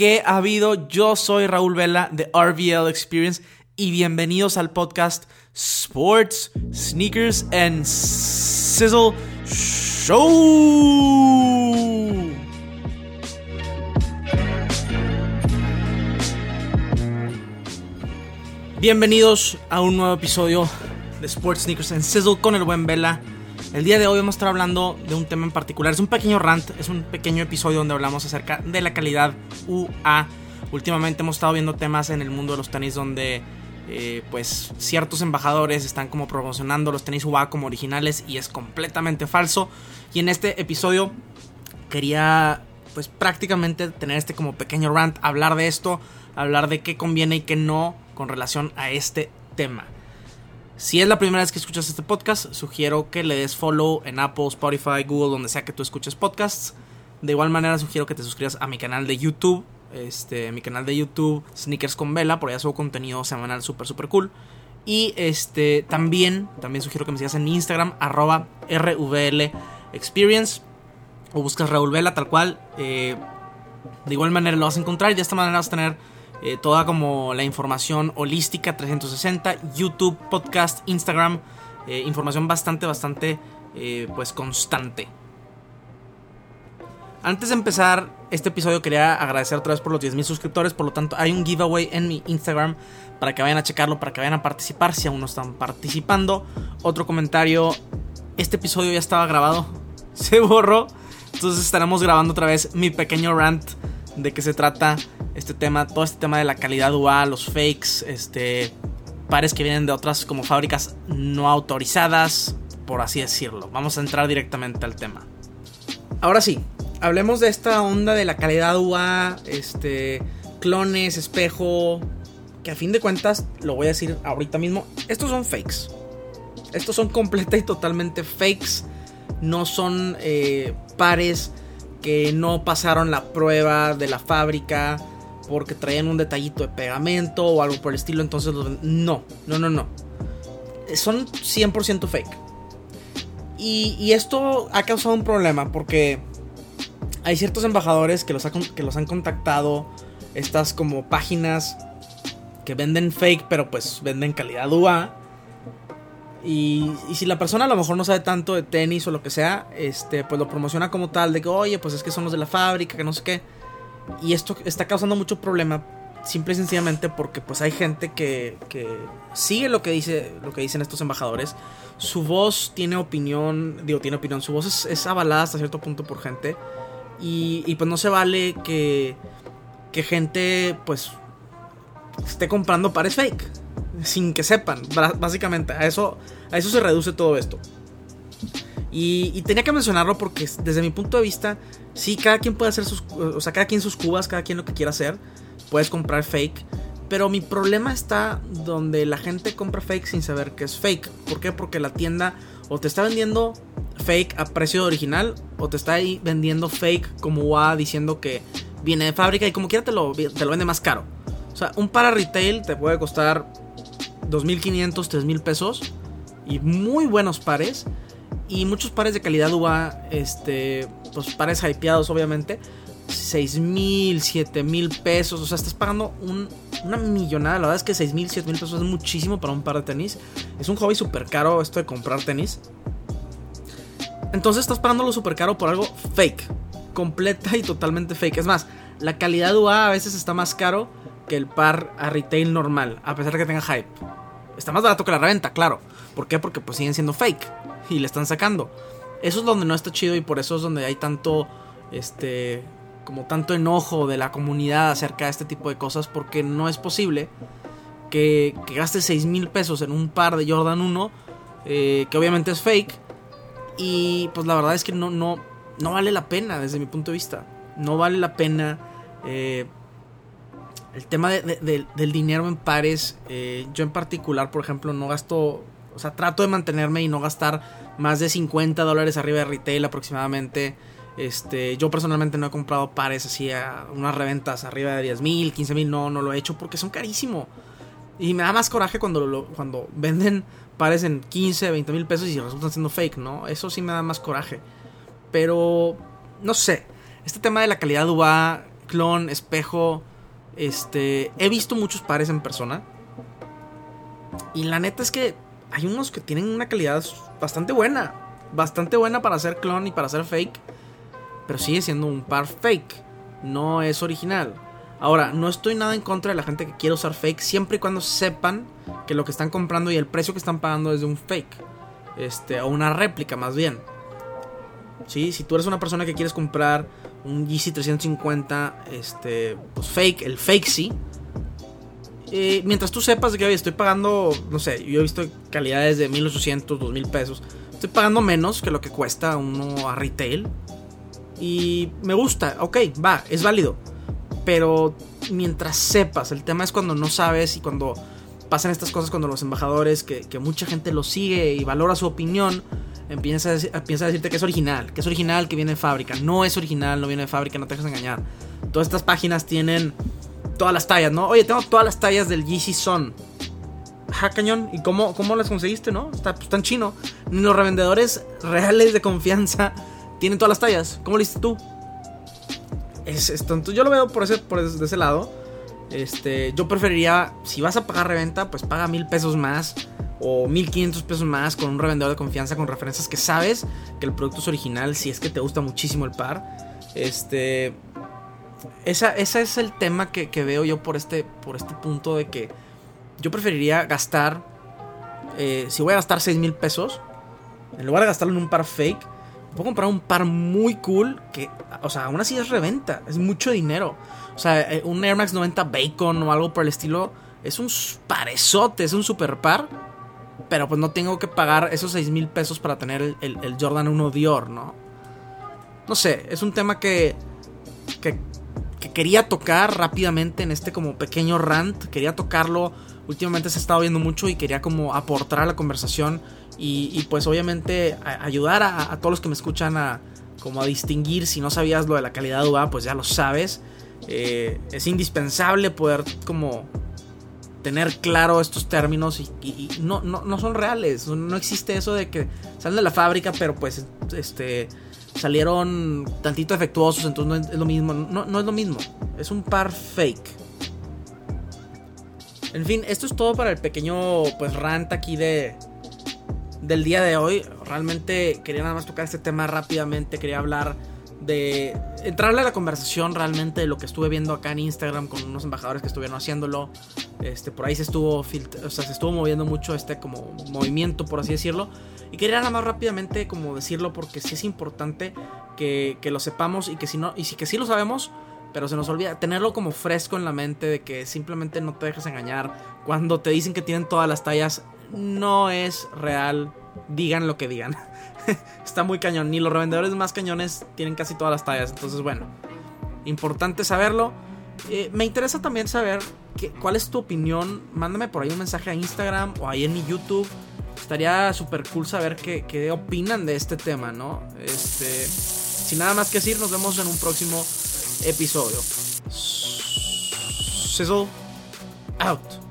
¿Qué ha habido? Yo soy Raúl Vela de RVL Experience y bienvenidos al podcast Sports, Sneakers and Sizzle Show. Bienvenidos a un nuevo episodio de Sports, Sneakers and Sizzle con el buen Vela. El día de hoy vamos a estar hablando de un tema en particular. Es un pequeño rant, es un pequeño episodio donde hablamos acerca de la calidad UA. Últimamente hemos estado viendo temas en el mundo de los tenis donde eh, pues ciertos embajadores están como promocionando los tenis UA como originales y es completamente falso. Y en este episodio quería pues prácticamente tener este como pequeño rant, hablar de esto, hablar de qué conviene y qué no con relación a este tema. Si es la primera vez que escuchas este podcast, sugiero que le des follow en Apple, Spotify, Google, donde sea que tú escuches podcasts. De igual manera, sugiero que te suscribas a mi canal de YouTube. Este, mi canal de YouTube, Sneakers con Vela, por allá subo contenido semanal súper, súper cool. Y este, también, también sugiero que me sigas en Instagram, arroba RVL Experience. O buscas Raúl Vela, tal cual. Eh, de igual manera lo vas a encontrar y de esta manera vas a tener eh, toda como la información holística 360, YouTube, podcast, Instagram, eh, información bastante, bastante eh, pues constante. Antes de empezar este episodio quería agradecer otra vez por los 10.000 suscriptores, por lo tanto hay un giveaway en mi Instagram para que vayan a checarlo, para que vayan a participar si aún no están participando. Otro comentario, este episodio ya estaba grabado, se borró, entonces estaremos grabando otra vez mi pequeño rant de qué se trata este tema, todo este tema de la calidad UA, los fakes, este pares que vienen de otras como fábricas no autorizadas, por así decirlo. Vamos a entrar directamente al tema. Ahora sí, hablemos de esta onda de la calidad UA, este clones, espejo, que a fin de cuentas, lo voy a decir ahorita mismo, estos son fakes. Estos son completa y totalmente fakes. No son eh, pares que no pasaron la prueba de la fábrica porque traían un detallito de pegamento o algo por el estilo. Entonces, no, no, no, no. Son 100% fake. Y, esto ha causado un problema porque hay ciertos embajadores que los, que los han contactado. Estas como páginas que venden fake, pero pues venden calidad UA. Y, y, si la persona a lo mejor no sabe tanto de tenis o lo que sea, este, pues lo promociona como tal, de que, oye, pues es que son los de la fábrica, que no sé qué. Y esto está causando mucho problema, simple y sencillamente porque pues hay gente que, que sigue lo que, dice, lo que dicen estos embajadores. Su voz tiene opinión, digo, tiene opinión, su voz es, avalada hasta cierto punto por gente. Y, y pues no se vale que, que gente pues esté comprando pares fake sin que sepan, básicamente. A eso, a eso se reduce todo esto. Y, tenía que mencionarlo porque desde mi punto de vista, sí, cada quien puede hacer sus, o sea, cada quien sus cubas, cada quien lo que quiera hacer. Puedes comprar fake. Pero mi problema está donde la gente compra fake sin saber que es fake. ¿Por qué? Porque la tienda o te está vendiendo fake a precio original o te está ahí vendiendo fake como va diciendo que viene de fábrica y como quiera te lo, te lo vende más caro. O sea, un para retail te puede costar 2.500, 3.000 pesos. Y muy buenos pares. Y muchos pares de calidad UA, este, pues pares hypeados obviamente. 6.000, 7.000 pesos. O sea, estás pagando una millonada. La verdad es que 6.000, 7.000 pesos es muchísimo para un par de tenis. Es un hobby súper caro esto de comprar tenis. Entonces estás pagándolo súper caro por algo fake. Completa y totalmente fake. Es más, la calidad UA a veces está más caro que el par a retail normal. A pesar de que tenga hype. Está más barato que la reventa, claro. ¿Por qué? Porque pues siguen siendo fake y le están sacando. Eso es donde no está chido y por eso es donde hay tanto, este, como tanto enojo de la comunidad acerca de este tipo de cosas porque no es posible que, que gastes 6 mil pesos en un par de Jordan 1, eh, que obviamente es fake, y pues la verdad es que no, no, no vale la pena desde mi punto de vista. No vale la pena eh, el tema del dinero en pares, eh, yo en particular, por ejemplo, no gasto, o sea, trato de mantenerme y no gastar más de 50 dólares arriba de retail aproximadamente. Este, yo personalmente no he comprado pares así a unas reventas arriba de 10 mil, 15 mil, no, no lo he hecho porque son carísimo. Y me da más coraje cuando, cuando venden pares en 15, 20 mil pesos y resultan siendo fake, ¿no? Eso sí me da más coraje. Pero, no sé, este tema de la calidad UA clon, espejo. Este, he visto muchos pares en persona. Y la neta es que hay unos que tienen una calidad bastante buena. Bastante buena para hacer clon y para hacer fake. Pero sigue siendo un par fake. No es original. Ahora, no estoy nada en contra de la gente que quiere usar fake. Siempre y cuando sepan que lo que están comprando y el precio que están pagando es de un fake. Este, o una réplica más bien. ¿Sí? Si tú eres una persona que quieres comprar un GC 350, este, pues fake, el fake sí eh, mientras tú sepas que estoy pagando, no sé, yo he visto calidades de 1800, 2000 pesos. Estoy pagando menos que lo que cuesta uno a retail. Y me gusta, ok, va, es válido. Pero mientras sepas, el tema es cuando no sabes y cuando pasan estas cosas, cuando los embajadores, que, mucha gente lo sigue y valora su opinión, empieza a, decirte que es original, que es original, que viene de fábrica. No es original, no viene de fábrica, no te dejes engañar. Todas estas páginas tienen todas las tallas, ¿no? Oye, tengo todas las tallas del Yeezy Son. Ja, cañón. ¿Y cómo, cómo las conseguiste, no? Está, pues, tan chino. Ni los revendedores reales de confianza tienen todas las tallas. ¿Cómo lo hiciste tú? Es, entonces yo lo veo por ese, por ese, lado. Este, yo preferiría, si vas a pagar reventa, pues paga mil pesos más o mil quinientos pesos más con un revendedor de confianza con referencias que sabes que el producto es original si es que te gusta muchísimo el par. Este, esa, ese es el tema que, veo yo por este, por este punto de que yo preferiría gastar, eh, si voy a gastar 6 mil pesos, en lugar de gastarlo en un par fake, puedo comprar un par muy cool que, o sea, aún así es reventa, es mucho dinero. O sea, eh, un Air Max 90 Bacon o algo por el estilo, es un parezote, es un super par. Pero pues no tengo que pagar esos 6 mil pesos para tener el, el Jordan 1 Dior, ¿no? No sé, es un tema que, que que quería tocar rápidamente en este como pequeño rant. Quería tocarlo. Últimamente se ha estado viendo mucho y quería como aportar a la conversación. Y, pues obviamente ayudar a, todos los que me escuchan a como a distinguir. Si no sabías lo de la calidad UA, pues ya lo sabes. Eh, es indispensable poder como tener claro estos términos y, no, no, no, son reales. No existe eso de que salen de la fábrica, pero pues este salieron tantito efectuosos, entonces no es, lo mismo. No, no es lo mismo. Es un par fake. En fin, esto es todo para el pequeño pues rant aquí de del día de hoy. Realmente quería nada más tocar este tema rápidamente, quería hablar de entrarle a la conversación realmente de lo que estuve viendo acá en Instagram con unos embajadores que estuvieron haciéndolo. Este, por ahí se estuvo, o sea, se estuvo moviendo mucho este como movimiento, por así decirlo. Y quería nada más rápidamente como decirlo porque sí es importante que, que lo sepamos y que si no, y si que sí lo sabemos, pero se nos olvida tenerlo como fresco en la mente de que simplemente no te dejes engañar. Cuando te dicen que tienen todas las tallas, no es real. Digan lo que digan. Está muy cañón. Ni los revendedores más cañones tienen casi todas las tallas. Entonces, bueno, importante saberlo. Eh, me interesa también saber cuál es tu opinión. Mándame por ahí un mensaje a Instagram o ahí en mi YouTube estaría súper cool saber qué, opinan de este tema, ¿no? Este, sin nada más que decir, nos vemos en un próximo episodio. Sizzle out.